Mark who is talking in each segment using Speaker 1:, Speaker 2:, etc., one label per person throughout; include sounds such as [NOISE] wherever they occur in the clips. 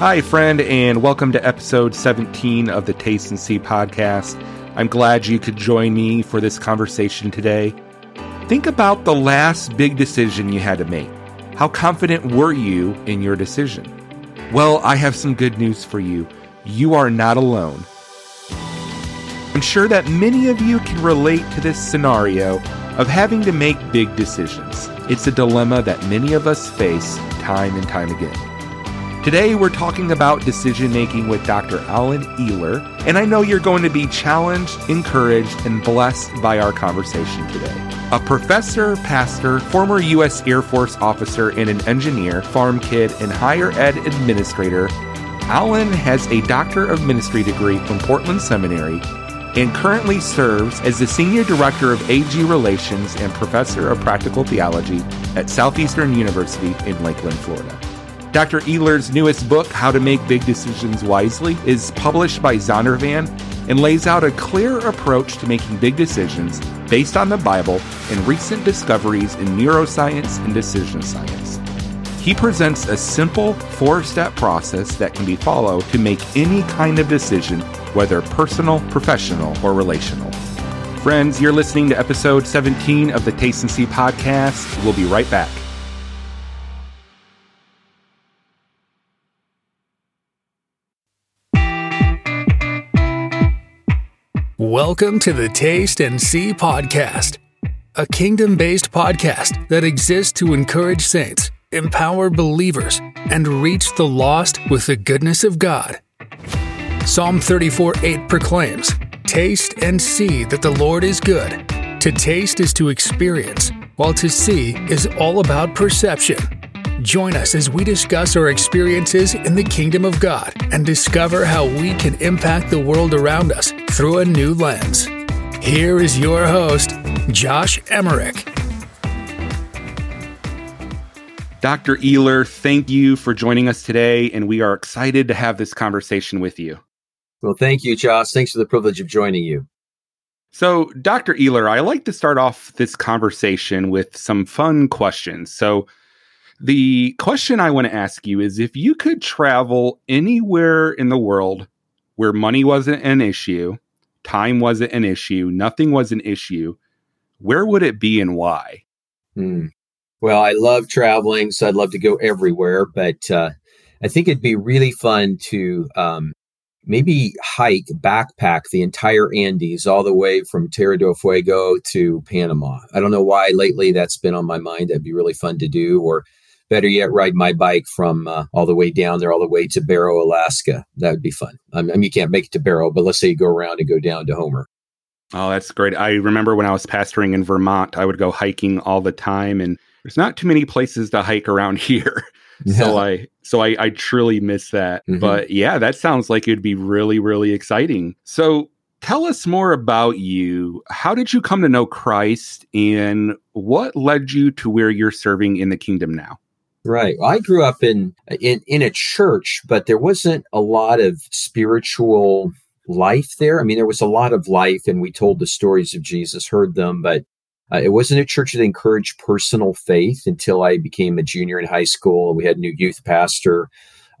Speaker 1: Hi, friend, and welcome to episode 17 of the Taste and See podcast. I'm glad you could join me for this conversation today. Think about the last big decision you had to make. How confident were you in your decision? Well, I have some good news for you. You are not alone. I'm sure that many of you can relate to this scenario of having to make big decisions. It's a dilemma that many of us face time and time again. Today, we're talking about decision making with Dr. Alan Ehler, and I know you're going to be challenged, encouraged, and blessed by our conversation today. A professor, pastor, former U.S. Air Force officer, and an engineer, farm kid, and higher ed administrator, Alan has a Doctor of Ministry degree from Portland Seminary and currently serves as the Senior Director of AG Relations and Professor of Practical Theology at Southeastern University in Lakeland, Florida. Dr. Ehler's newest book, How to Make Big Decisions Wisely, is published by Zondervan and lays out a clear approach to making big decisions based on the Bible and recent discoveries in neuroscience and decision science. He presents a simple four step process that can be followed to make any kind of decision, whether personal, professional, or relational. Friends, you're listening to episode 17 of the Taste and See podcast. We'll be right back.
Speaker 2: Welcome to the Taste and See podcast, a kingdom based podcast that exists to encourage saints, empower believers, and reach the lost with the goodness of God. Psalm 34 8 proclaims, Taste and see that the Lord is good. To taste is to experience, while to see is all about perception. Join us as we discuss our experiences in the kingdom of God and discover how we can impact the world around us through a new lens. Here is your host, Josh Emmerich.
Speaker 1: Dr. Ehler, thank you for joining us today, and we are excited to have this conversation with you.
Speaker 3: Well, thank you, Josh. Thanks for the privilege of joining you.
Speaker 1: So, Dr. Ehler, I like to start off this conversation with some fun questions. So, the question I want to ask you is if you could travel anywhere in the world where money wasn't an issue, time wasn't an issue, nothing was an issue, where would it be and why?
Speaker 3: Hmm. Well, I love traveling, so I'd love to go everywhere, but uh, I think it'd be really fun to um, maybe hike, backpack the entire Andes all the way from Tierra del Fuego to Panama. I don't know why lately that's been on my mind. That'd be really fun to do. Or better yet, ride my bike from uh, all the way down there, all the way to Barrow, Alaska. That would be fun. I mean, you can't make it to Barrow, but let's say you go around and go down to Homer.
Speaker 1: Oh, that's great. I remember when I was pastoring in Vermont, I would go hiking all the time, and there's not too many places to hike around [LAUGHS] here. Yeah. So I so I, I truly miss that. Mm-hmm. But yeah, that sounds like it'd be really, really exciting. So tell us more about you. How did you come to know Christ and what led you to where you're serving in the kingdom now?
Speaker 3: Right. Well, I grew up in, in in a church, but there wasn't a lot of spiritual life there. I mean, there was a lot of life, and we told the stories of Jesus, heard them, but uh, it wasn't a church that encouraged personal faith until I became a junior in high school. We had a new youth pastor,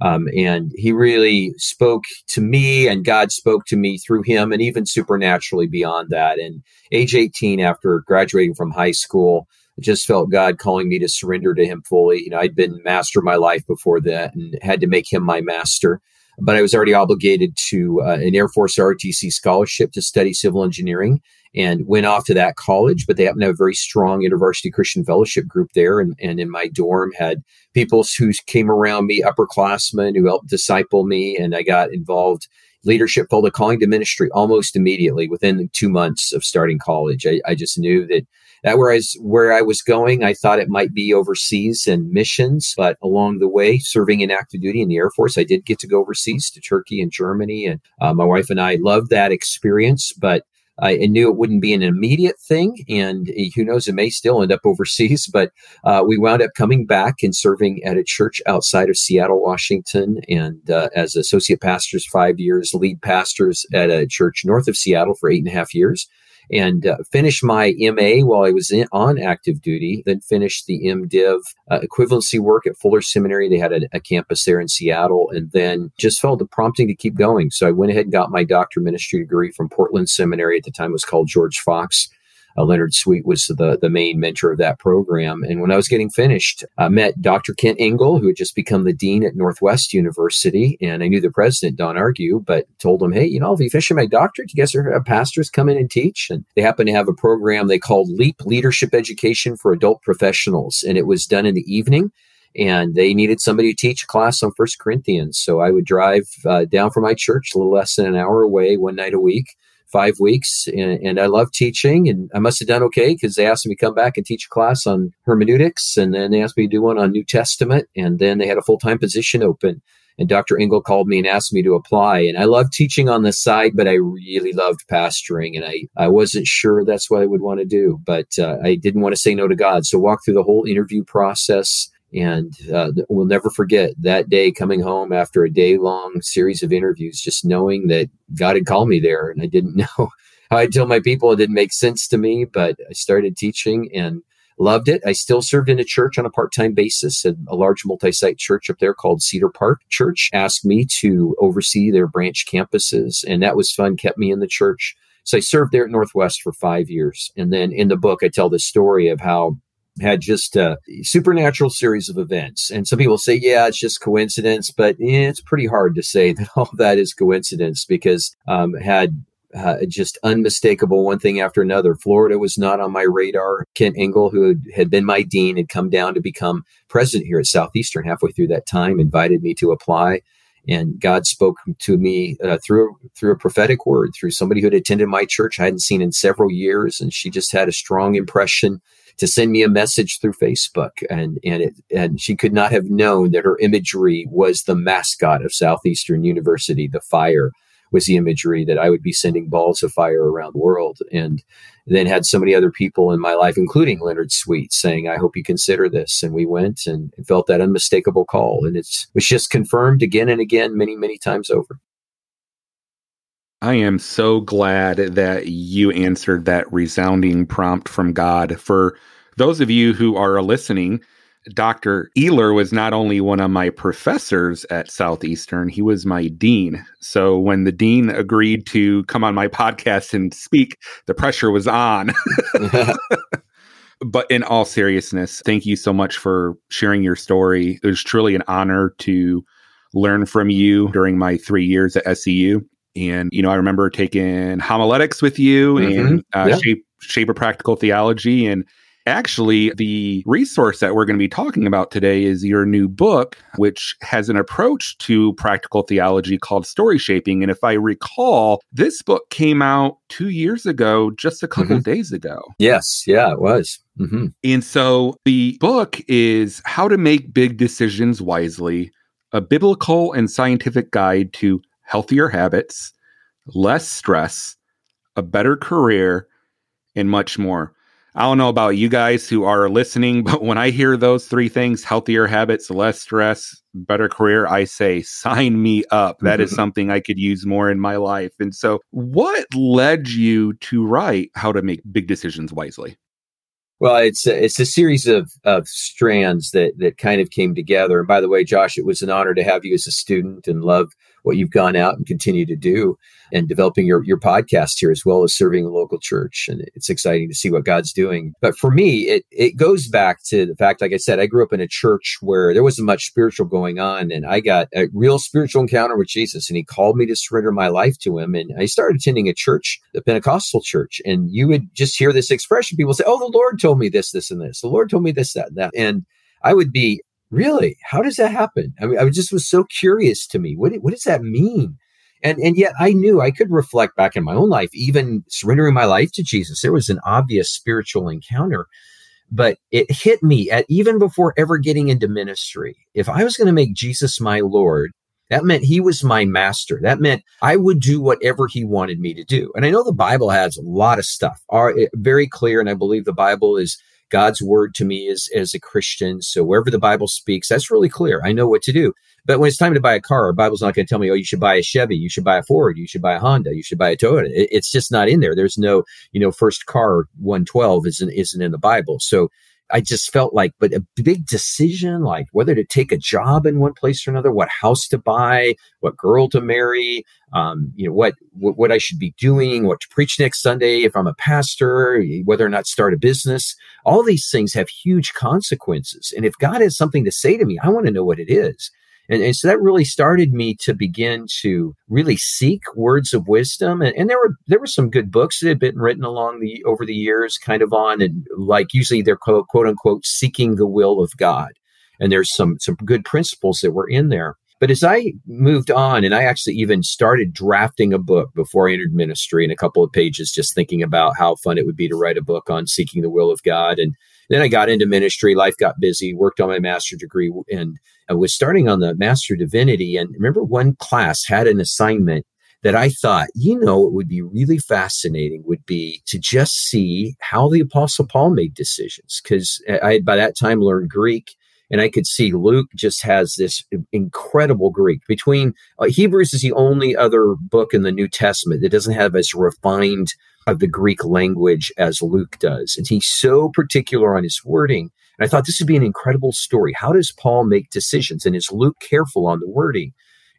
Speaker 3: um, and he really spoke to me, and God spoke to me through him, and even supernaturally beyond that. And age 18, after graduating from high school, I just felt God calling me to surrender to Him fully. You know, I'd been master my life before that and had to make Him my master. But I was already obligated to uh, an Air Force ROTC scholarship to study civil engineering and went off to that college. But they happen to have a very strong InterVarsity Christian Fellowship group there. And, and in my dorm had people who came around me, upperclassmen who helped disciple me. And I got involved leadership felt a calling to ministry almost immediately within two months of starting college. I, I just knew that that where I was, where I was going, I thought it might be overseas and missions, but along the way, serving in active duty in the Air Force, I did get to go overseas to Turkey and Germany, and uh, my wife and I loved that experience. But I knew it wouldn't be an immediate thing, and who knows, it may still end up [LAUGHS] overseas. But uh, we wound up coming back and serving at a church outside of Seattle, Washington, and uh, as associate pastors five years, lead pastors at a church north of Seattle for eight and a half years and uh, finished my MA while I was in, on active duty, then finished the MDiv uh, equivalency work at Fuller Seminary. They had a, a, campus there in Seattle, and then just felt the prompting to keep going. So I went ahead and got my doctor ministry degree from Portland Seminary. At the time, it was called George Fox uh, Leonard Sweet was the, the main mentor of that program. And when I was getting finished, I met Dr. Kent Ingle, who had just become the dean at Northwest University. And I knew the president, Don Argue, but told him, hey, you know, if you finish my doctorate, you guys are pastors come in and teach. And they happen to have a program they called LEAP Leadership Education for Adult Professionals. And it was done in the evening and they needed somebody to teach a class on First Corinthians. So I would drive uh, down from my church, a little less than an hour away, one night a week, five weeks and, and I love teaching and I must have done okay because they asked me to come back and teach a class on hermeneutics and then they asked me to do one on New Testament and then they had a full-time position open and Dr. Ingle called me and asked me to apply and I love teaching on the side but I really loved pastoring and I, I wasn't sure that's what I would want to do but uh, I didn't want to say no to God so walk through the whole interview process and uh, we'll never forget that day coming home after a day long series of interviews, just knowing that God had called me there. And I didn't [LAUGHS] know how I'd tell my people. It didn't make sense to me, but I started teaching and loved it. I still served in a church on a part time basis, a, a large multi site church up there called Cedar Park Church asked me to oversee their branch campuses. And that was fun, kept me in the church. So I served there at Northwest for five years. And then in the book, I tell the story of how had just a supernatural series of events. And some people say, yeah, it's just coincidence, but it's pretty hard to say [LAUGHS] that all that is coincidence because um, had uh, just unmistakable one thing after another. Florida was not on my radar. Kent Ingle, who had been my dean, had come down to become president here at Southeastern halfway through that time, invited me to apply. And God spoke to me uh, through through a prophetic word, through somebody who had attended my church I hadn't seen in several years, and she just had a strong impression to send me a message through Facebook, and and it, and she could not have known that her imagery was the mascot of Southeastern University. The fire was the imagery that I would be sending balls of fire around the world, and then had so many other people in my life, including Leonard Sweet, saying, "I hope you consider this." And we went and felt that unmistakable call, and it's was just confirmed again and again, many many times over.
Speaker 1: I am so glad that you answered that resounding prompt from God. For those of you who are listening, Dr. Ehler was not only one of my professors at Southeastern, he was my dean. So when the dean agreed to come on my podcast and speak, the pressure was on. [LAUGHS] [LAUGHS] but in all seriousness, thank you so much for sharing your story. It was truly an honor to learn from you during my three years at SEU. And, you know, I remember taking homiletics with you mm-hmm. and uh, yeah. shape, shape of practical theology. And actually, the resource that we're going to be talking about today is your new book, which has an approach to practical theology called story shaping. And if I recall, this book came out two years ago, just a couple mm-hmm. days ago.
Speaker 3: Yes. Yeah, it was.
Speaker 1: Mm-hmm. And so the book is How to Make Big Decisions Wisely, a biblical and scientific guide to healthier habits, less stress, a better career, and much more. I don't know about you guys who are listening, [LAUGHS] but when I hear those three things healthier habits, less stress, better career I say, sign me up. That is [LAUGHS] something I could use more in my life. And so, what led you to write How to Make Big Decisions Wisely?
Speaker 3: Well, it's a, it's a series of, of strands that that kind of came together. And by the way, Josh, it was an honor to have you as a student and love what you've gone out and continue to do and developing your, your podcast here as well as serving a local church. And it's exciting to see what God's doing. But for me, it, it goes back to the fact, like I said, I grew up in a church where there wasn't much spiritual going on. And I got a real spiritual encounter with Jesus and he called me to surrender my life to him. And I started attending a church, the Pentecostal church. And you would just hear this expression. People say, Oh, the Lord told me this, this, and this. The Lord told me this, that, and that. And I would be really how does that happen i mean i just was so curious to me what, what does that mean and and yet i knew i could reflect back in my own life even surrendering my life to jesus there was an obvious spiritual encounter but it hit me at even before ever getting into ministry if i was going to make jesus my lord that meant he was my master. That meant I would do whatever he wanted me to do. And I know the Bible has a lot of stuff, are eh, very clear. And I believe the Bible is God's word to me is as a Christian. So wherever the Bible speaks, that's really clear. I know what to do. But when it's time to buy a car, the Bible's not going to tell me, oh, you should buy a Chevy, you should buy a Ford, you should buy a Honda, you should buy a Toyota. it's just not in there. There's no, you know, first car 112 isn't isn't in the Bible. So I just felt like, but a big decision, like whether to take a job in one place or another, what house to buy, what girl to marry, um, you know, what, what, what I should be doing, what to preach next Sunday if I'm a pastor, whether or not start a business. All these things have huge consequences. And if God has something to say to me, I want to know what it is. And, and so that really started me to begin to really seek words of wisdom. And, and there were there were some good books that had been written along the over the years, kind of on and like usually they're quote, quote unquote seeking the will of God. And there's some some good principles that were in there. But as I moved on, and I actually even started drafting a book before I entered ministry in a couple of pages, just thinking about how fun it would be to write a book on seeking the will of God. And then I got into ministry, life got busy, worked on my master's degree, and I was starting on the Master Divinity. And remember, one class had an assignment that I thought, you know, it would be really fascinating would be to just see how the Apostle Paul made decisions. Because I had by that time learned Greek and I could see Luke just has this incredible Greek. Between uh, Hebrews is the only other book in the New Testament that doesn't have as refined of the Greek language as Luke does. And he's so particular on his wording. And I thought this would be an incredible story. How does Paul make decisions? And is Luke careful on the wording?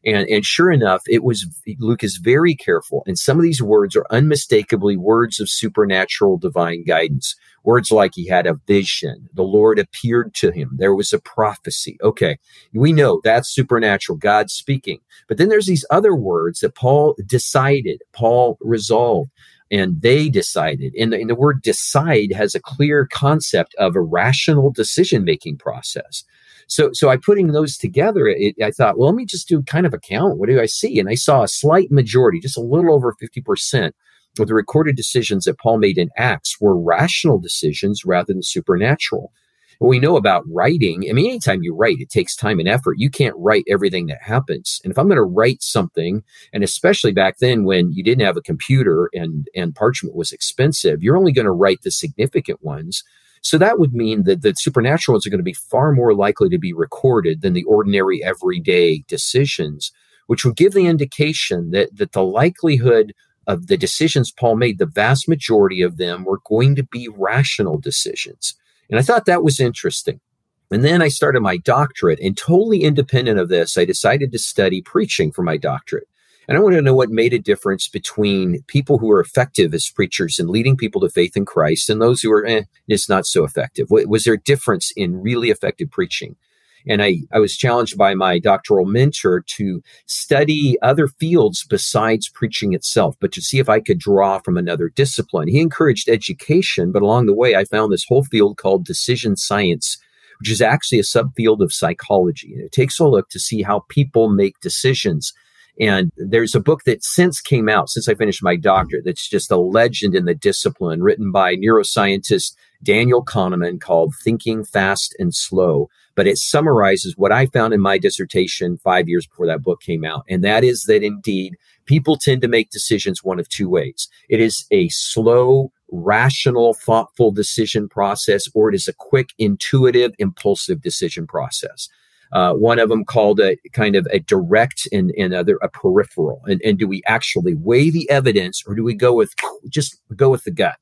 Speaker 3: And, and sure enough, it was Luke is very careful. And some of these words are unmistakably words of supernatural divine guidance. Words like he had a vision, the Lord appeared to him, there was a prophecy. Okay, we know that's supernatural, God speaking. But then there's these other words that Paul decided, Paul resolved and they decided. And the, and the, word decide has a clear concept of a rational decision making process. So, so I putting those together, it, I thought, well, let me just do kind of a count. What do I see? And I saw a slight majority, just a little over 50% of the recorded decisions that Paul made in Acts were rational decisions rather than supernatural. What we know about writing, I mean, anytime you write, it takes time and effort. You can't write everything that happens. And if I'm going to write something, and especially back then when you didn't have a computer and, and parchment was expensive, you're only going to write the significant ones. So that would mean that the supernatural ones are going to be far more likely to be recorded than the ordinary everyday decisions, which would give the indication that, that the likelihood of the decisions Paul made, the vast majority of them were going to be rational decisions. And I thought that was interesting. And then I started my doctorate, and totally independent of this, I decided to study preaching for my doctorate. And I wanted to know what made a difference between people who are effective as preachers and leading people to faith in Christ and those who are, eh, it's not so effective. Was there a difference in really effective preaching? And I, I was challenged by my doctoral mentor to study other fields besides preaching itself, but to see if I could draw from another discipline. He encouraged education, but along the way, I found this whole field called decision science which is actually a subfield of psychology. And it takes a look to see how people make decisions and there's a book that since came out, since I finished my doctorate, that's just a legend in the discipline, written by neuroscientist Daniel Kahneman called Thinking Fast and Slow. But it summarizes what I found in my dissertation five years before that book came out. And that is that indeed people tend to make decisions one of two ways. It is a slow, rational, thoughtful decision process, or it is a quick, intuitive, impulsive decision process. Uh, one of them called a kind of a direct and, and other a peripheral. And, and do we actually weigh the evidence or do we go with just go with the gut?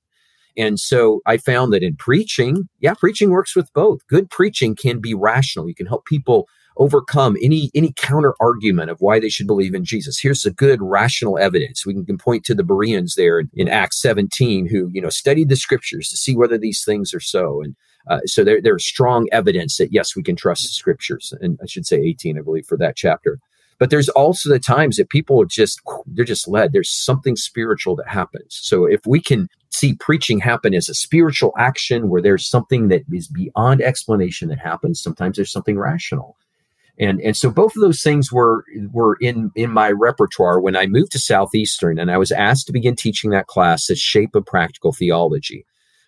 Speaker 3: And so I found that in preaching, yeah, preaching works with both. Good preaching can be rational. You can help people overcome any any counter argument of why they should believe in Jesus. Here's a good rational evidence. We can point to the Bereans there in, in Acts 17 who, you know, studied the scriptures to see whether these things are so. And uh, so there, there's strong evidence that yes, we can trust the scriptures. And I should say 18, I believe, for that chapter. But there's also the times that people are just, they're just led. There's something spiritual that happens. So if we can see preaching happen as a spiritual action where there's something that is beyond explanation that happens, sometimes there's something rational. And, and so both of those things were were in in my repertoire when I moved to Southeastern and I was asked to begin teaching that class, the shape of practical theology.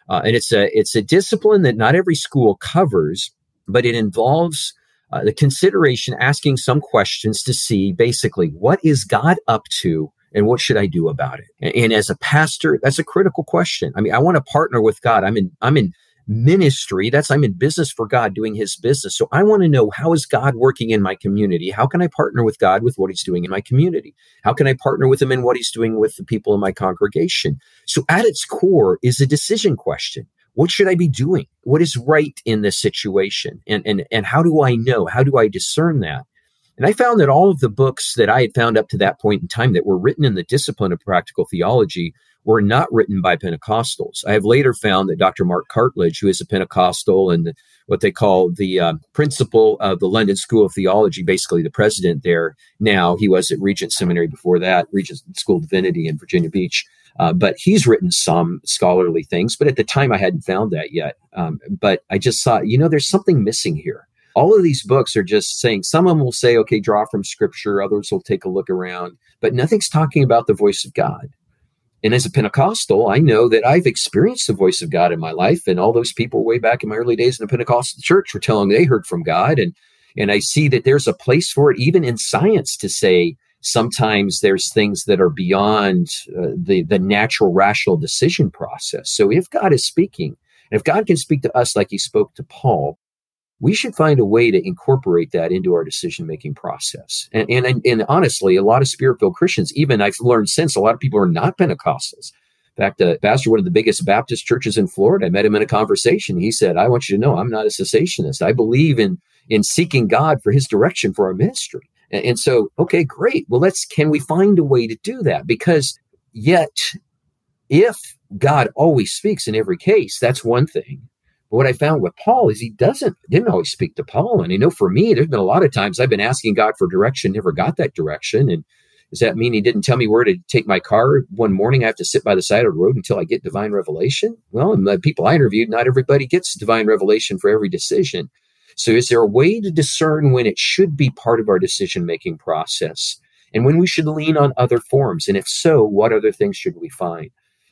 Speaker 3: Uh, and it's a it's a discipline that not every school covers, but it involves uh, the consideration asking some questions to see basically what is God up to and what should I do about it. And, and as a pastor, that's a critical question. I mean, I want to partner with God. I'm in I'm in ministry. That's I'm in business for God, doing his business. So I want to know how is God working in my community? How can I partner with God with what he's doing in my community? How can I partner with him in what he's doing with the people in my congregation? So at its core is a decision question. What should I be doing? What is right in this situation? And, and, and how do I know? How do I discern that? And I found that all of the books that I had found up to that point in time that were written in the discipline of practical theology were not written by Pentecostals. I have later found that Dr. Mark Cartledge, who is a Pentecostal and what they call the uh, principal of the London School of Theology, basically the president there now, he was at Regent Seminary before that, Regent School of Divinity in Virginia Beach. Uh, but he's written some scholarly things, but at the time I hadn't found that yet. Um, but I just thought, you know, there's something missing here. All of these books are just saying, some of them will say, okay, draw from scripture, others will take a look around, but nothing's talking about the voice of God. And as a Pentecostal, I know that I've experienced the voice of God in my life. And all those people way back in my early days in the Pentecostal church were telling they heard from God. And, and I see that there's a place for it, even in science, to say sometimes there's things that are beyond uh, the, the natural rational decision process. So if God is speaking, and if God can speak to us like he spoke to Paul, we should find a way to incorporate that into our decision making process. And, and, and honestly, a lot of spirit filled Christians, even I've learned since, a lot of people are not Pentecostals. In fact, uh, pastor one of the biggest Baptist churches in Florida, I met him in a conversation. He said, "I want you to know, I'm not a cessationist. I believe in in seeking God for His direction for our ministry." And, and so, okay, great. Well, let's can we find a way to do that? Because yet, if God always speaks in every case, that's one thing. But what I found with Paul is he doesn't didn't always speak to Paul. And I know for me, there's been a lot of times I've been asking God for direction, never got that direction. And does that mean he didn't tell me where to take my car one morning? I have to sit by the side of the road until I get divine revelation. Well, and the people I interviewed, not everybody gets divine revelation for every decision. So is there a way to discern when it should be part of our decision making process and when we should lean on other forms? And if so, what other things should we find?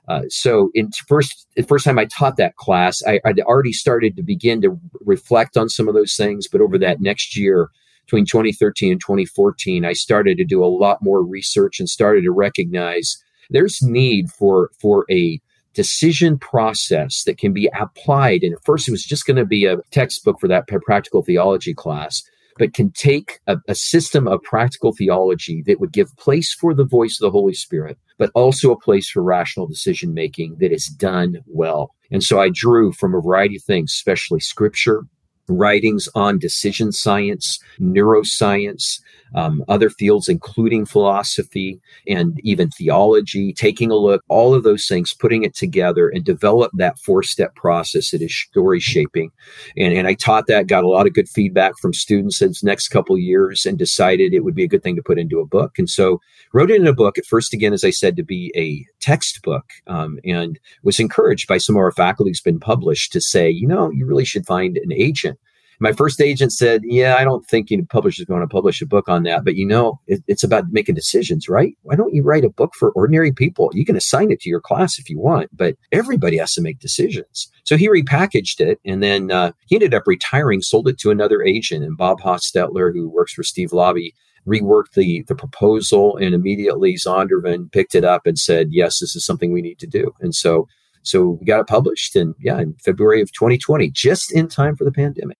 Speaker 3: Uh, so in first the first time I taught that class, I, would already started to begin to reflect on some of those things. But over that next year, between 2013 and 2014, I started to do a lot more research and started to recognize there's need for for a decision process that can be applied. And at first, it was just going to be a textbook for that practical theology class but can take a, a, system of practical theology that would give place for the voice of the Holy Spirit, but also a place for rational decision making that is done well. And so I drew from a variety of things, especially scripture, writings on decision science, neuroscience, um, other fields, including philosophy and even theology, taking a look, all of those things, putting it together and develop that four step process that is story shaping. And, and I taught that, got a lot of good feedback from students in the next couple years and decided it would be a good thing to put into a book. And so wrote it in a book at first, again, as I said, to be a textbook um, and was encouraged by some of our faculty who's been published to say, you know, you really should find an agent my first agent said, "Yeah, I don't think you know, publishers going to publish a book on that, but you know, it, it's about making decisions, right? Why don't you write a book for ordinary people? You can assign it to your class if you want, but everybody has to make decisions." So he repackaged it, and then uh, he ended up retiring, sold it to another agent, and Bob Hostetler, who works for Steve Laube, reworked the the proposal, and immediately Zondervan picked it up and said, "Yes, this is something we need to do." And so so we got it published and yeah in february of 2020 just in time for the pandemic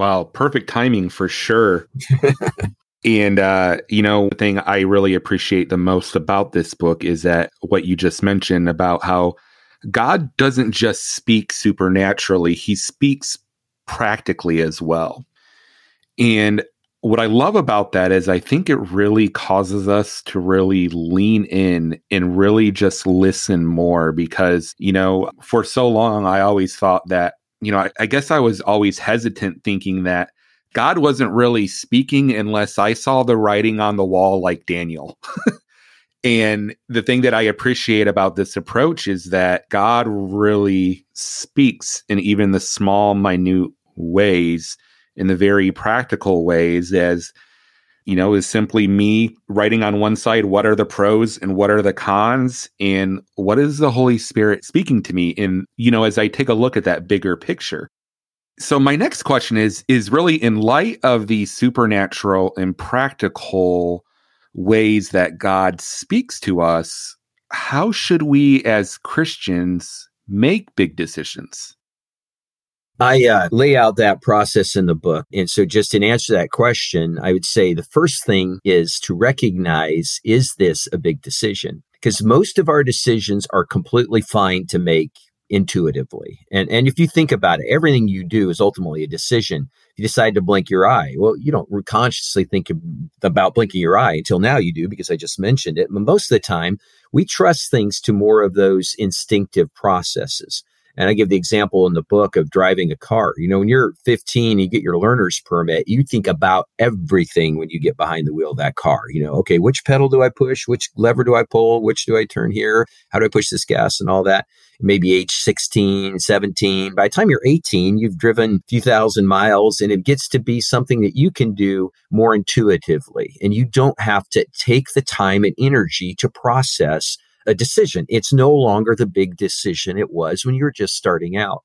Speaker 1: Wow, perfect timing for sure. [LAUGHS] and uh, you know, the thing I really appreciate the most about this book is that what you just mentioned about how God doesn't just speak supernaturally, he speaks practically as well. And what I love about that is I think it really causes us to really lean in and really just listen more because, you know, for so long I always thought that you know, I, I guess I was always hesitant thinking that God wasn't really speaking unless I saw the writing on the wall like Daniel. [LAUGHS] and the thing that I appreciate about this approach is that God really speaks in even the small, minute ways, in the very practical ways, as you know, is simply me writing on one side what are the pros and what are the cons and what is the Holy Spirit speaking to me in, you know, as I take a look at that bigger picture. So my next question is is really in light of the supernatural and practical ways that God speaks to us, how should we as Christians make big decisions?
Speaker 3: I uh, lay out that process in the book. And so, just in answer to that question, I would say the first thing is to recognize is this a big decision? Because most of our decisions are completely fine to make intuitively. And and if you think about it, everything you do is ultimately a decision. If you decide to blink your eye, well, you don't consciously think about blinking your eye until now you do because I just mentioned it. But most of the time, we trust things to more of those instinctive processes. And I give the example in the book of driving a car. You know, when you're 15, you get your learner's permit, you think about everything when you get behind the wheel of that car. You know, okay, which pedal do I push? Which lever do I pull? Which do I turn here? How do I push this gas and all that? Maybe age 16, 17. By the time you're 18, you've driven a few thousand miles and it gets to be something that you can do more intuitively. And you don't have to take the time and energy to process a decision. It's no longer the big decision it was when you were just starting out.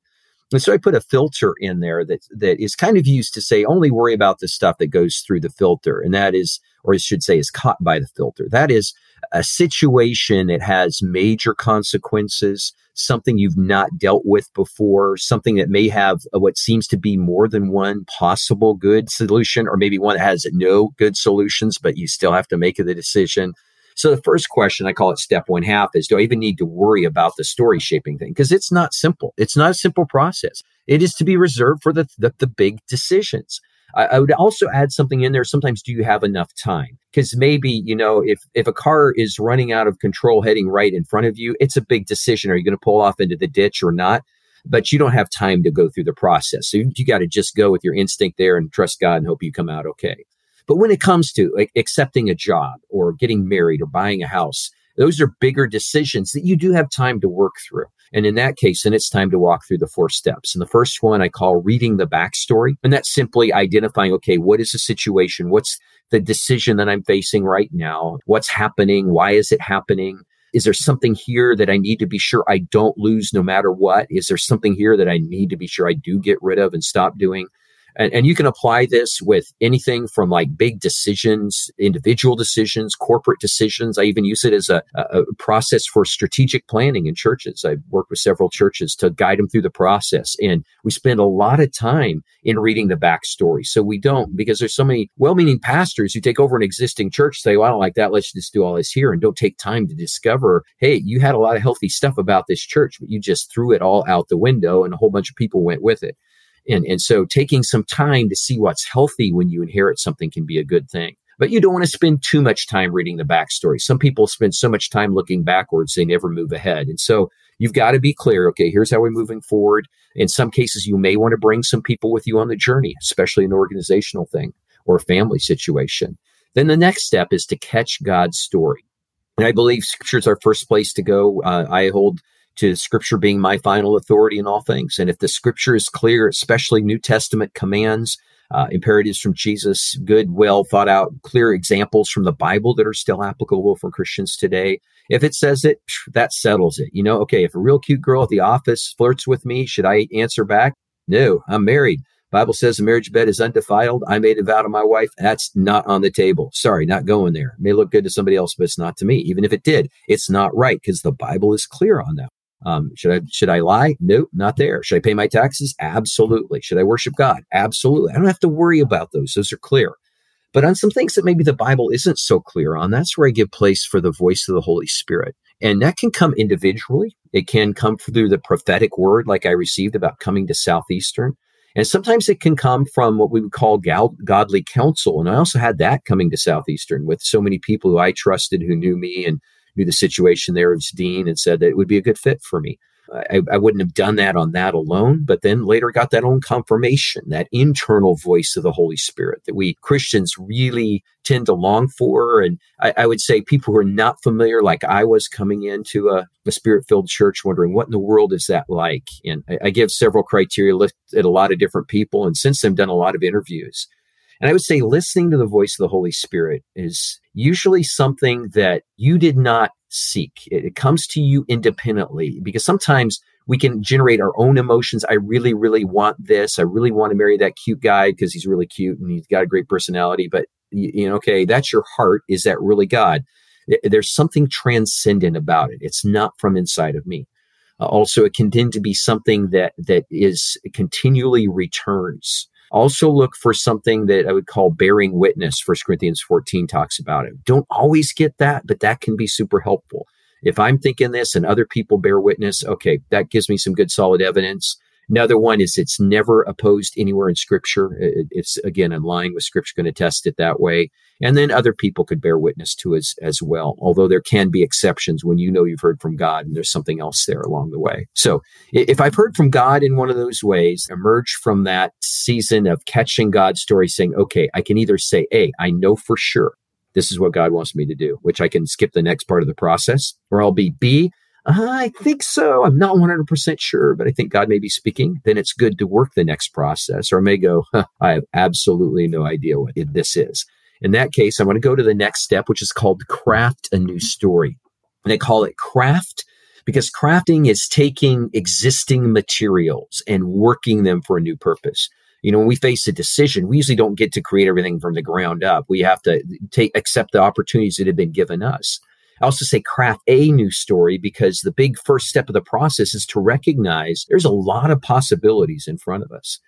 Speaker 3: And so I put a filter in there that that is kind of used to say only worry about the stuff that goes through the filter, and that is, or I should say, is caught by the filter. That is a situation that has major consequences, something you've not dealt with before, something that may have what seems to be more than one possible good solution, or maybe one that has no good solutions, but you still have to make the decision. So the first question, I call it step one half, is do I even need to worry about the story shaping thing? Because it's not simple. It's not a simple process. It is to be reserved for the, the, the big decisions. I, I would also add something in there. Sometimes do you have enough time? Because maybe, you know, if if a car is running out of control heading right in front of you, it's a big decision. Are you going to pull off into the ditch or not? But you don't have time to go through the process. So you, you got to just go with your instinct there and trust God and hope you come out okay. But when it comes to like, accepting a job or getting married or buying a house, those are bigger decisions that you do have time to work through. And in that case, then it's time to walk through the four steps. And the first one I call reading the backstory. And that's simply identifying, okay, what is the situation? What's the decision that I'm facing right now? What's happening? Why is it happening? Is there something here that I need to be sure I don't lose no matter what? Is there something here that I need to be sure I do get rid of and stop doing? And, and you can apply this with anything from like big decisions, individual decisions, corporate decisions. I even use it as a, a process for strategic planning in churches. I've worked with several churches to guide them through the process. And we spend a lot of time in reading the backstory. So we don't, because there's so many well meaning pastors who take over an existing church, say, well, I don't like that. Let's just do all this here and don't take time to discover, hey, you had a lot of healthy stuff about this church, but you just threw it all out the window and a whole bunch of people went with it. And, and so taking some time to see what's healthy when you inherit something can be a good thing. But you don't want to spend too much time reading the backstory. Some people spend so much time looking backwards, they never move ahead. And so you've got to be clear okay, here's how we're moving forward. In some cases, you may want to bring some people with you on the journey, especially an organizational thing or a family situation. Then the next step is to catch God's story. And I believe scripture is our first place to go. Uh, I hold to scripture being my final authority in all things. And if the scripture is clear, especially New Testament commands, uh, imperatives from Jesus, good, well thought out, clear examples from the Bible that are still applicable for Christians today. If it says it, that settles it. You know, okay, if a real cute girl at the office flirts with me, should I answer back? No, I'm married. Bible says the marriage bed is undefiled. I made a vow to my wife. That's not on the table. Sorry, not going there. It may look good to somebody else, but it's not to me. Even if it did, it's not right because the Bible is clear on that. Um, should I should I lie? Nope, not there. Should I pay my taxes? Absolutely. Should I worship God? Absolutely. I don't have to worry about those. Those are clear. But on some things that maybe the Bible isn't so clear on, that's where I give place for the voice of the Holy Spirit. And that can come individually. It can come through the prophetic word, like I received about coming to Southeastern. And sometimes it can come from what we would call godly counsel. And I also had that coming to Southeastern with so many people who I trusted who knew me and knew the situation there as dean and said that it would be a good fit for me. I, I, wouldn't have done that on that alone, but then later got that own confirmation, that internal voice of the Holy Spirit that we Christians really tend to long for. And I, I would say people who are not familiar, like I was coming into a, a spirit filled church, wondering what in the world is that like? And I, I give several criteria, looked at a lot of different people, and since then done a lot of interviews. And I would say listening to the voice of the Holy Spirit is usually something that you did not seek. It, it comes to you independently because sometimes we can generate our own emotions. I really, really want this. I really want to marry that cute guy because he's really cute and he's got a great personality. But, you, you know, okay, that's your heart. Is that really God? There's something transcendent about it. It's not from inside of me. Uh, also, it can tend to be something that that is continually returns. Also, look for something that I would call bearing witness. First Corinthians 14 talks about it. Don't always get that, but that can be super helpful. If I'm thinking this and other people bear witness, okay, that gives me some good solid evidence. Another one is it's never opposed anywhere in scripture. It's again in line with scripture, going to test it that way. And then other people could bear witness to as, as well. Although there can be exceptions when you know you've heard from God and there's something else there along the way. So if I've heard from God in one of those ways, emerge from that season of catching God's story saying, okay, I can either say, A, I know for sure this is what God wants me to do, which I can skip the next part of the process, or I'll be B, I think so. I'm not 100% sure, but I think God may be speaking. Then it's good to work the next process. Or I may go, huh, I have absolutely no idea what this is. In that case, I'm going to go to the next step, which is called craft a new story. And they call it craft because crafting is taking existing materials and working them for a new purpose. You know, when we face a decision, we usually don't get to create everything from the ground up. We have to take accept the opportunities that have been given us. I also say craft a new story because the big first step of the process is to recognize there's a lot of possibilities in front of us.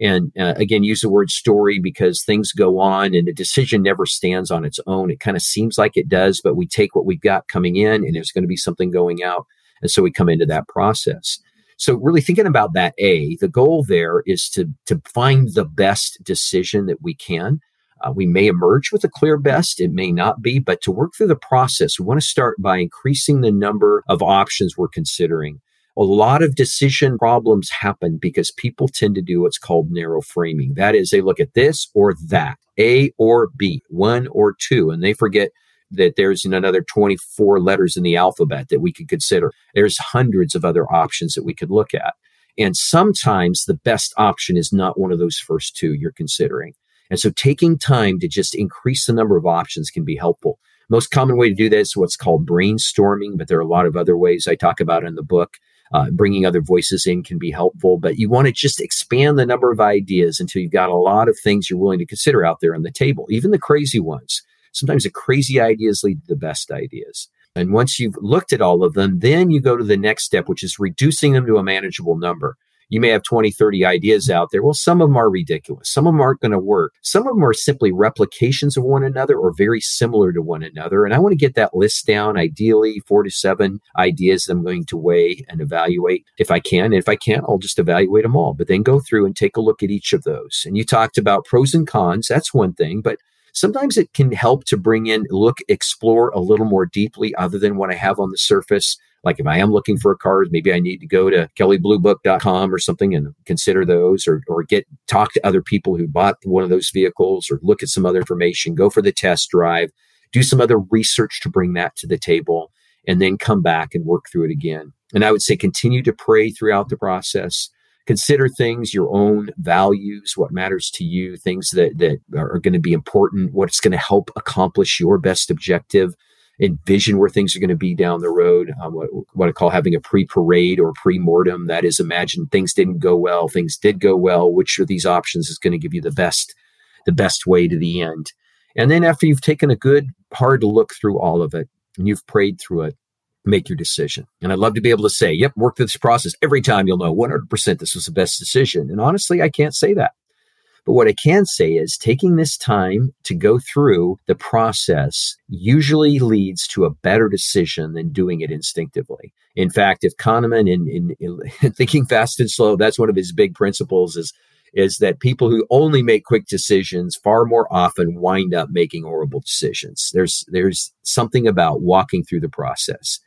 Speaker 3: And uh, again, use the word story because things go on and the decision never stands on its own. It kind of seems like it does, but we take what we've got coming in and there's going to be something going out. And so we come into that process. So really thinking about that A, the goal there is to, to find the best decision that we can uh, we may emerge with a clear best, it may not be, but to work through the process, we want to start by increasing the number of options we're considering. A lot of decision problems happen because people tend to do what's called narrow framing. That is, they look at this or that, A or B, one or two, and they forget that there's another 24 letters in the alphabet that we could consider. There's hundreds of other options that we could look at. And sometimes the best option is not one of those first two you're considering. And so taking time to just increase the number of options can be helpful. Most common way to do that is what's called brainstorming, but there are a lot of other ways I talk about in the book. Uh, bringing other voices in can be helpful, but you want to just expand the number of ideas until you've got a lot of things you're willing to consider out there on the table, even the crazy ones. Sometimes the crazy ideas lead to the best ideas. And once you've looked at all of them, then you go to the next step, which is reducing them to a manageable number you may have 20, 30 ideas out there. Well, some of them are ridiculous. Some of them aren't going to work. Some of them are simply replications of one another or very similar to one another. And I want to get that list down, ideally four to seven ideas that I'm going to weigh and evaluate if I can. And if I can't, I'll just evaluate them all, but then go through and take a look at each of those. And you talked about pros and cons. That's one thing, but sometimes it can help to bring in, look, explore a little more deeply other than what I have on the surface like if I am looking for a car, maybe I need to go to kellybluebook.com or something and consider those or, or get talk to other people who bought one of those vehicles or look at some other information, go for the test drive, do some other research to bring that to the table and then come back and work through it again. And I would say continue to pray throughout the process. Consider things, your own values, what matters to you, things that, that are going to be important, what's going to help accomplish your best objective envision where things are going to be down the road. Um, what, what I call having a pre parade or pre mortem. That is, imagine things didn't go well, things did go well. Which of these options is going to give you the best, the best way to the end? And then after you've taken a good hard look through all of it and you've prayed through it, make your decision. And I'd love to be able to say, yep, work through this process. Every time you'll know 100% this was the best decision. And honestly, I can't say that. But what I can say is taking this time to go through the process usually leads to a better decision than doing it instinctively. In fact, if Kahneman in, in, in [LAUGHS] thinking fast and slow, that's one of his big principles is is that people who only make quick decisions far more often wind up making horrible decisions. There's there's something about walking through the process.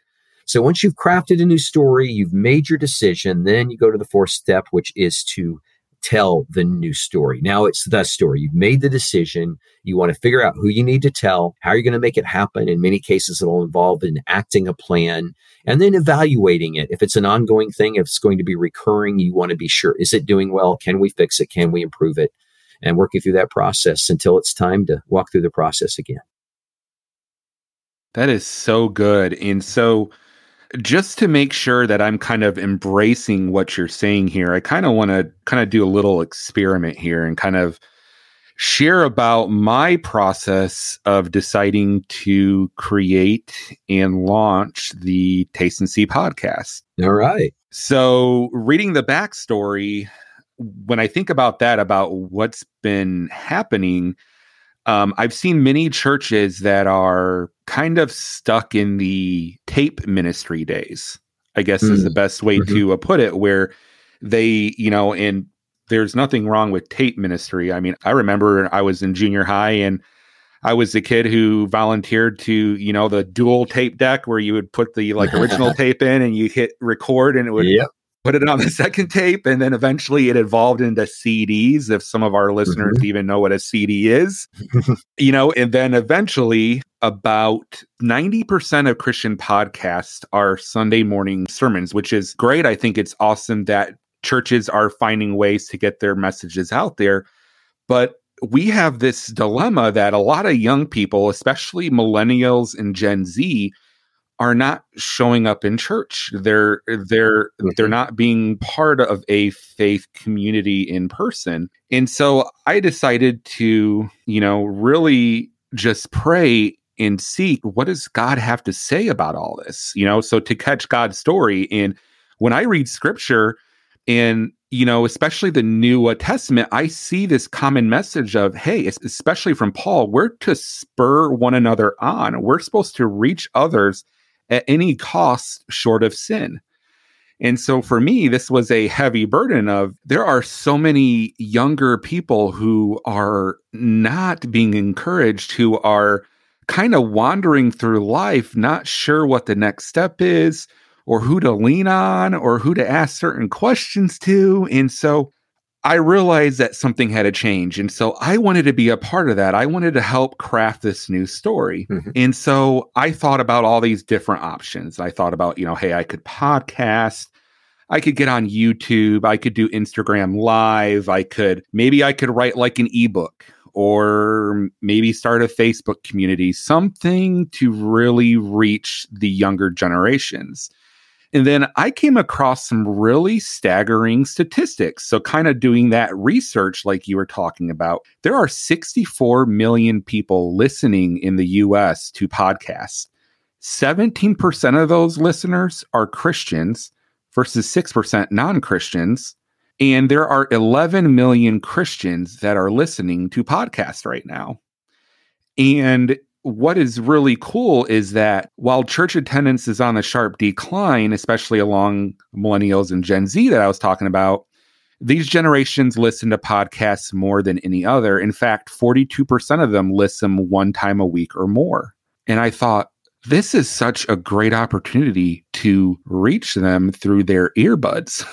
Speaker 3: So once you've crafted a new story, you've made your decision, then you go to the fourth step, which is to tell the new story. Now it's the story. You've made the decision. You want to figure out who you need to tell, how you're going to make it happen. In many cases, it'll involve enacting a plan and then evaluating it. If it's an ongoing thing, if it's going to be recurring, you want to be sure is it doing well? Can we fix it? Can we improve it? And working through that process until it's time to walk through the process again.
Speaker 1: That is so good. And so, just to make sure that I'm kind of embracing what you're saying here, I kind of want to kind of do a little experiment here and kind of share about my process of deciding to create and launch the Taste and See podcast.
Speaker 3: All right.
Speaker 1: So, reading the backstory, when I think about that, about what's been happening, um, I've seen many churches that are kind of stuck in the tape ministry days, I guess mm. is the best way mm-hmm. to uh, put it, where they, you know, and there's nothing wrong with tape ministry. I mean, I remember I was in junior high and I was the kid who volunteered to, you know, the dual tape deck where you would put the like original [LAUGHS] tape in and you hit record and it would yep. Put it on the [LAUGHS] second tape. And then eventually it evolved into CDs, if some of our listeners mm-hmm. even know what a CD is, [LAUGHS] you know, and then eventually about 90% of Christian podcasts are Sunday morning sermons, which is great. I think it's awesome that churches are finding ways to get their messages out there. But we have this dilemma that a lot of young people, especially millennials and Gen Z, are not showing up in church. They're they're mm-hmm. they're not being part of a faith community in person. And so I decided to, you know, really just pray and seek what does God have to say about all this? You know, so to catch God's story and when I read scripture, and, you know, especially the New Testament, I see this common message of, hey, especially from Paul, we're to spur one another on. We're supposed to reach others at any cost short of sin. And so for me, this was a heavy burden of there are so many younger people who are not being encouraged, who are kind of wandering through life, not sure what the next step is, or who to lean on or who to ask certain questions to. And so I realized that something had to change. And so I wanted to be a part of that. I wanted to help craft this new story. Mm-hmm. And so I thought about all these different options. I thought about, you know, hey, I could podcast. I could get on YouTube. I could do Instagram live. I could, maybe I could write like an ebook or maybe start a Facebook community, something to really reach the younger generations. And then I came across some really staggering statistics. So, kind of doing that research, like you were talking about, there are 64 million people listening in the US to podcasts. 17% of those listeners are Christians versus 6% non Christians. And there are 11 million Christians that are listening to podcasts right now. And what is really cool is that while church attendance is on a sharp decline, especially along millennials and Gen Z that I was talking about, these generations listen to podcasts more than any other. In fact, 42% of them listen one time a week or more. And I thought, this is such a great opportunity to reach them through their earbuds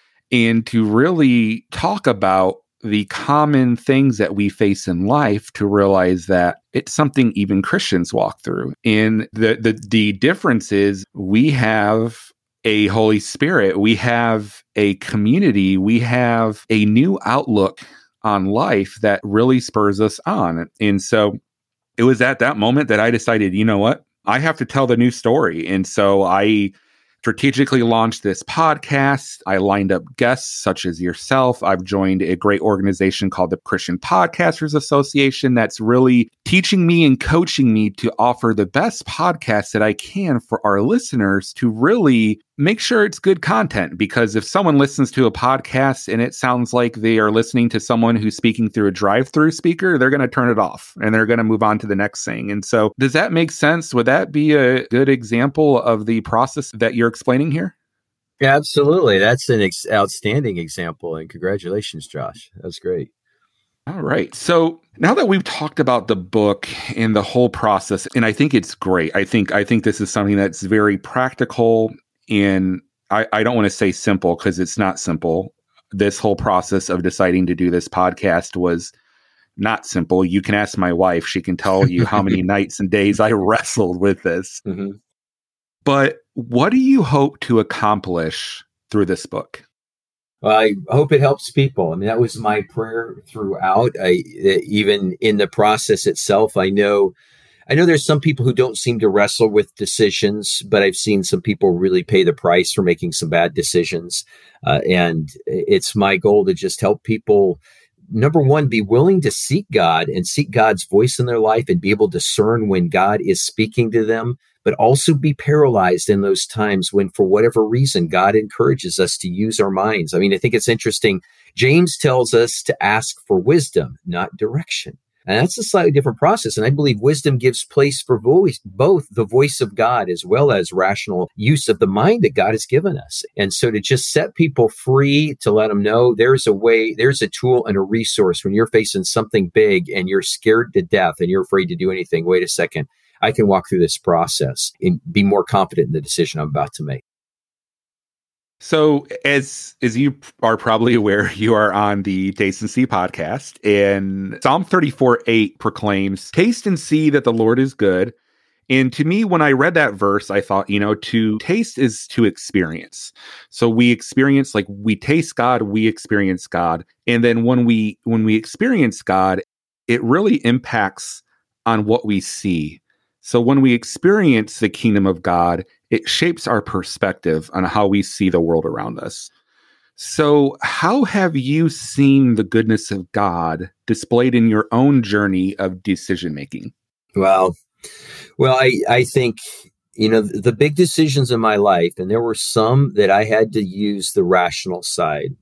Speaker 1: [LAUGHS] and to really talk about the common things that we face in life to realize that it's something even Christians walk through. And the the the difference is we have a Holy Spirit, we have a community, we have a new outlook on life that really spurs us on. And so it was at that moment that I decided, you know what? I have to tell the new story. And so I strategically launched this podcast. I lined up guests such as yourself. I've joined a great organization called the Christian Podcasters Association that's really teaching me and coaching me to offer the best podcast that I can for our listeners to really make sure it's good content because if someone listens to a podcast and it sounds like they are listening to someone who's speaking through a drive-through speaker, they're going to turn it off and they're going to move on to the next thing. And so, does that make sense? Would that be a good example of the process that you're explaining here?
Speaker 3: Yeah, absolutely. That's an ex- outstanding example and congratulations, Josh. That's great.
Speaker 1: All right. So now that we've talked about the book and the whole process, and I think it's great. I think I think this is something that's very practical and I, I don't want to say simple because it's not simple. This whole process of deciding to do this podcast was not simple. You can ask my wife; she can tell you how many [LAUGHS] nights and days I wrestled with this. Mm-hmm. But what do you hope to accomplish through this book?
Speaker 3: Well, I hope it helps people. I mean, that was my prayer throughout. I even in the process itself, I know I know there's some people who don't seem to wrestle with decisions, but I've seen some people really pay the price for making some bad decisions. Uh, and it's my goal to just help people number one, be willing to seek God and seek God's voice in their life and be able to discern when God is speaking to them, but also be paralyzed in those times when, for whatever reason, God encourages us to use our minds. I mean, I think it's interesting. James tells us to ask for wisdom, not direction. And that's a slightly different process. And I believe wisdom gives place for voice, both the voice of God as well as rational use of the mind that God has given us. And so to just set people free to let them know there's a way, there's a tool and a resource when you're facing something big and you're scared to death and you're afraid to do anything. Wait a second. I can walk through this process and be more confident in the decision I'm about to make.
Speaker 1: So, as as you are probably aware, [LAUGHS] you are on the Taste and See podcast, and Psalm 34 8 proclaims, Taste and see that the Lord is good. And to me, when I read that verse, I thought, you know, to taste is to experience. So we experience like we taste God, we experience God. And then when we when we experience God, it really impacts on what we see. So when we experience the kingdom of God, it shapes our perspective on how we see the world around us. So, how have you seen the goodness of God displayed in your own journey of decision making?
Speaker 3: Well, well, I, I think, you know, the big decisions in my life, and there were some that I had to use the rational side.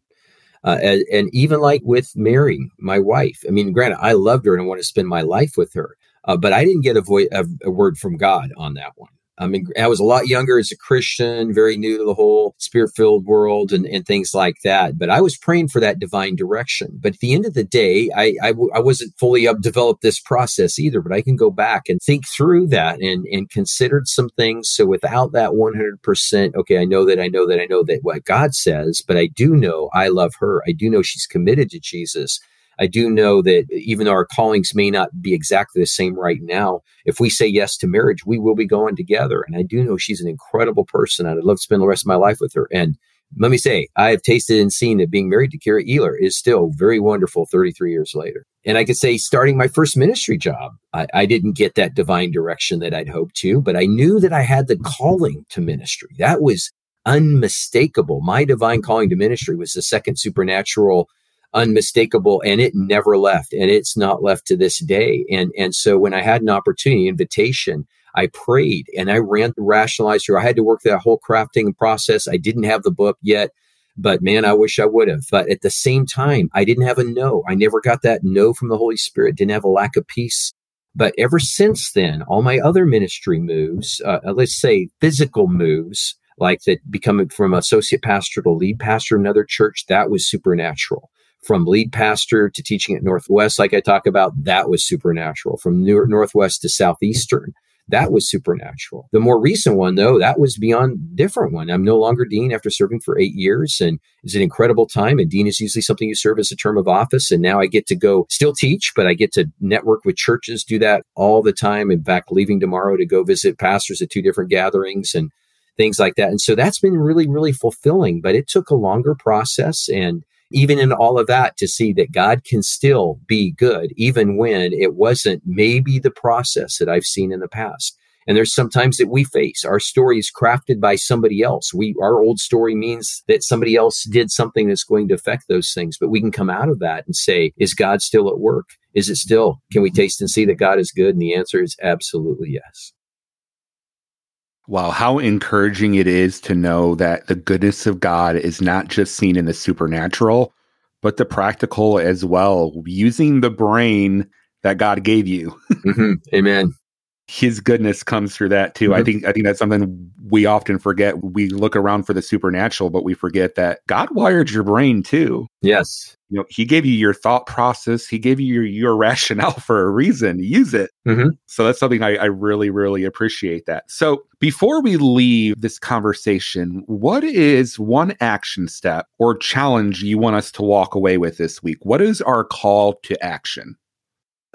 Speaker 3: Uh, and, and, even like with Mary, my wife, I mean, granted, I loved her and I want to spend my life with her, uh, but I didn't get a, vo- a, a word from God on that one. I mean, I was a lot younger as a Christian, very new to the whole spirit filled world and, and things like that. But I was praying for that divine direction. But at the end of the day, I I, w- I wasn't fully up developed this process either. But I can go back and think through that and and considered some things. So without that 100%, okay, I know that I know that I know that what God says, but I do know I love her. I do know she's committed to Jesus. I do know that even though our callings may not be exactly the same right now, if we say yes to marriage, we will be going together. And I do know she's an incredible person. I'd love to spend the rest of my life with her. And let me say, I have tasted and seen that being married to Kara Ehler is still very wonderful 33 years later. And I could say, starting my first ministry job, I, I, didn't get that divine direction that I'd hoped to, but I knew that I had the calling to ministry. That was unmistakable. My divine calling to ministry was the second supernatural unmistakable and it never left and it's not left to this day. And and so when i had an opportunity invitation i prayed and i ran the rationalizer i had to work that whole crafting process. I didn't have the book yet but man i wish i would have. But at the same time i didn't have a no. I never got that no from the holy spirit didn't have a lack of peace. But ever since then all my other ministry moves uh, let's say physical moves like that becoming from associate pastor to lead pastor another church that was supernatural from lead pastor to teaching at Northwest, like I talk about, that was supernatural. From New- Northwest to Southeastern, that was supernatural. The more recent one, though, that was beyond different one. I'm no longer dean after serving for eight years, and it's an incredible time. And dean is usually something you serve as a term of office. And now I get to go still teach, but I get to network with churches, do that all the time. In fact, leaving tomorrow to go visit pastors at two different gatherings and things like that. And so that's been really, really fulfilling. But it took a longer process and even in all of that to see that God can still be good, even when it wasn't maybe the process that I've seen in the past. And there's sometimes that we face our story is crafted by somebody else. We, our old story means that somebody else did something that's going to affect those things, but we can come out of that and say, is God still at work? Is it still, can we taste and see that God is good? And the answer is absolutely yes.
Speaker 1: Wow, how encouraging it is to know that the goodness of God is not just seen in the supernatural, but the practical as well, using the brain that God gave you.
Speaker 3: mm-hmm. Amen
Speaker 1: his goodness comes through that too. Mm-hmm. I think I think that's something we often forget. We look around for the supernatural, but we forget that God wired your brain too.
Speaker 3: Yes.
Speaker 1: You know, he gave you your thought process. He gave you your, your [LAUGHS] rationale for a reason. Use it. Mm-hmm. So that's something I, I really, really appreciate that. So before we leave this conversation, what is one action step or challenge you want us to walk away with this week? What is our call to action?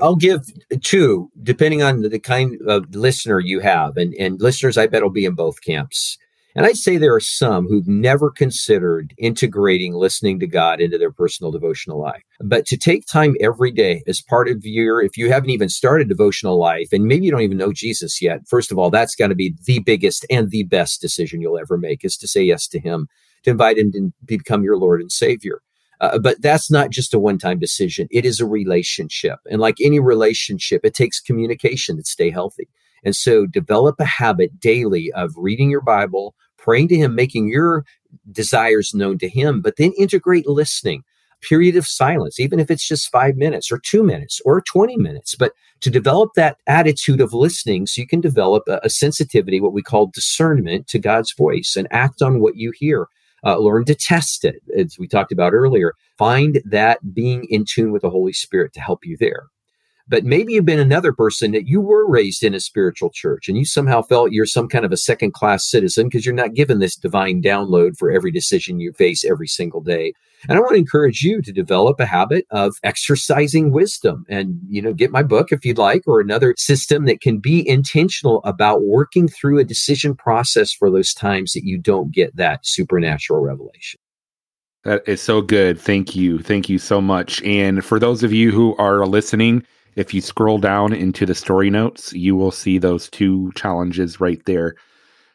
Speaker 3: I'll give two, depending on the kind of listener you have. And, and listeners, I bet will be in both camps. And I'd say there are some who've never considered integrating listening to God into their personal devotional life. But to take time every day as part of your, if you haven't even started devotional life and maybe you don't even know Jesus yet, first of all, that's got to be the biggest and the best decision you'll ever make is to say yes to Him, to invite Him to become your Lord and Savior. Uh, but that's not just a one time decision. It is a relationship. And like any relationship, it takes communication to stay healthy. And so develop a habit daily of reading your Bible, praying to Him, making your desires known to Him, but then integrate listening period of silence, even if it's just five minutes or two minutes or 20 minutes, but to develop that attitude of listening so you can develop a, a sensitivity, what we call discernment to God's voice and act on what you hear. Uh, learn to test it, as we talked about earlier. Find that being in tune with the Holy Spirit to help you there. But maybe you've been another person that you were raised in a spiritual church and you somehow felt you're some kind of a second class citizen because you're not given this divine download for every decision you face every single day. And I want to encourage you to develop a habit of exercising wisdom and, you know, get my book if you'd like, or another system that can be intentional about working through a decision process for those times that you don't get that supernatural revelation.
Speaker 1: That is so good. Thank you. Thank you so much. And for those of you who are listening, if you scroll down into the story notes, you will see those two challenges right there.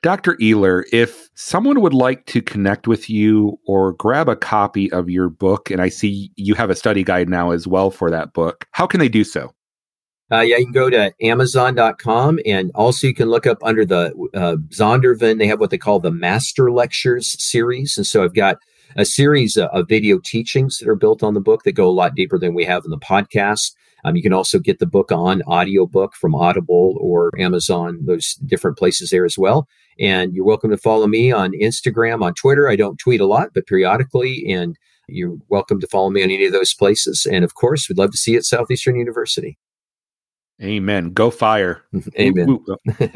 Speaker 1: Dr. Ehler, if someone would like to connect with you or grab a copy of your book, and I see you have a study guide now as well for that book, how can they do so?
Speaker 3: Uh, yeah, you can go to Amazon.com and also you can look up under the uh, Zondervan. They have what they call the Master Lectures series. And so I've got a series of, of video teachings that are built on the book that go a lot deeper than we have in the podcast. Um, you can also get the book on audiobook from Audible or Amazon, those different places there as well. And you're welcome to follow me on Instagram, on Twitter. I don't tweet a lot, but periodically. And you're welcome to follow me on any of those places. And of course, we'd love to see you at Southeastern University.
Speaker 1: Amen. Go fire. [LAUGHS]
Speaker 3: Amen. [LAUGHS]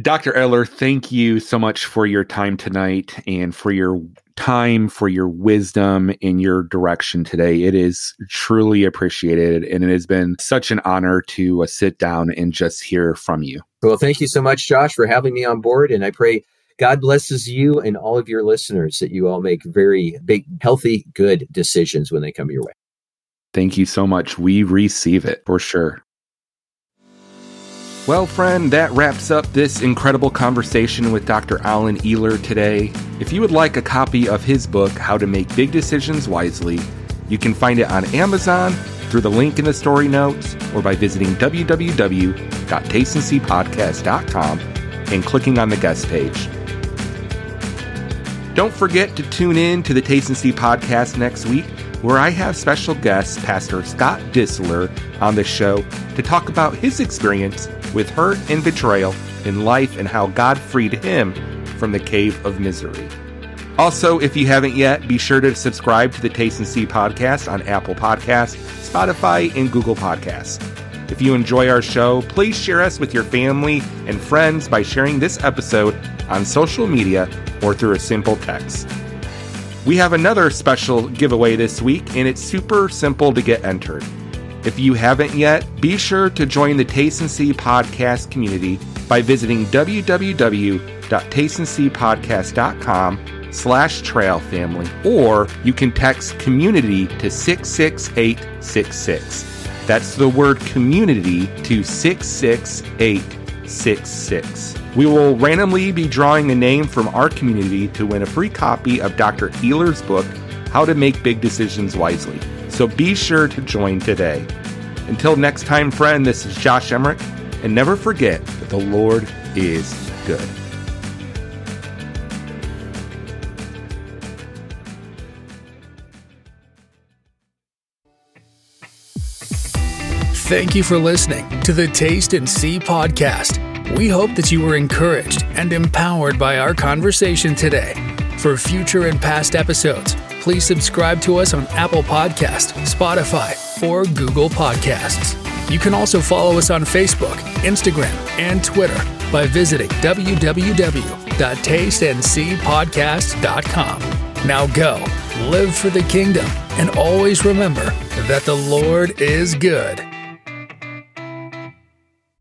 Speaker 1: Dr. Ehler, thank you so much for your time tonight and for your time, for your wisdom in your direction today. It is truly appreciated. And it has been such an honor to uh, sit down and just hear from you.
Speaker 3: Well, thank you so much, Josh, for having me on board. And I pray God blesses you and all of your listeners that you all make very big, healthy, good decisions when they come your way.
Speaker 1: Thank you so much. We receive it for sure. Well, friend, that wraps up this incredible conversation with Dr. Alan Ehler today. If you would like a copy of his book, How to Make Big Decisions Wisely, you can find it on Amazon through the link in the story notes or by visiting www.tasteandseepodcast.com and clicking on the guest page. Don't forget to tune in to the Taste and See podcast next week, where I have special guest Pastor Scott Disler on the show to talk about his experience with hurt and betrayal in life and how God freed him from the cave of misery. Also, if you haven't yet, be sure to subscribe to the Taste and See podcast on Apple Podcasts, Spotify, and Google Podcasts. If you enjoy our show, please share us with your family and friends by sharing this episode on social media or through a simple text. We have another special giveaway this week, and it's super simple to get entered. If you haven't yet, be sure to join the Taste and See podcast community by visiting www.tasteandseepodcast.com slash trail family, or you can text community to 66866. That's the word community to 66866. We will randomly be drawing a name from our community to win a free copy of Dr. Ehler's book, How to Make Big Decisions Wisely. So be sure to join today. Until next time, friend, this is Josh Emmerich, and never forget that the Lord is good.
Speaker 2: Thank you for listening to the Taste and See podcast. We hope that you were encouraged and empowered by our conversation today. For future and past episodes, please subscribe to us on Apple Podcast, Spotify, or Google Podcasts. You can also follow us on Facebook, Instagram, and Twitter by visiting www.tasteandseepodcast.com. Now go, live for the kingdom, and always remember that the Lord is good.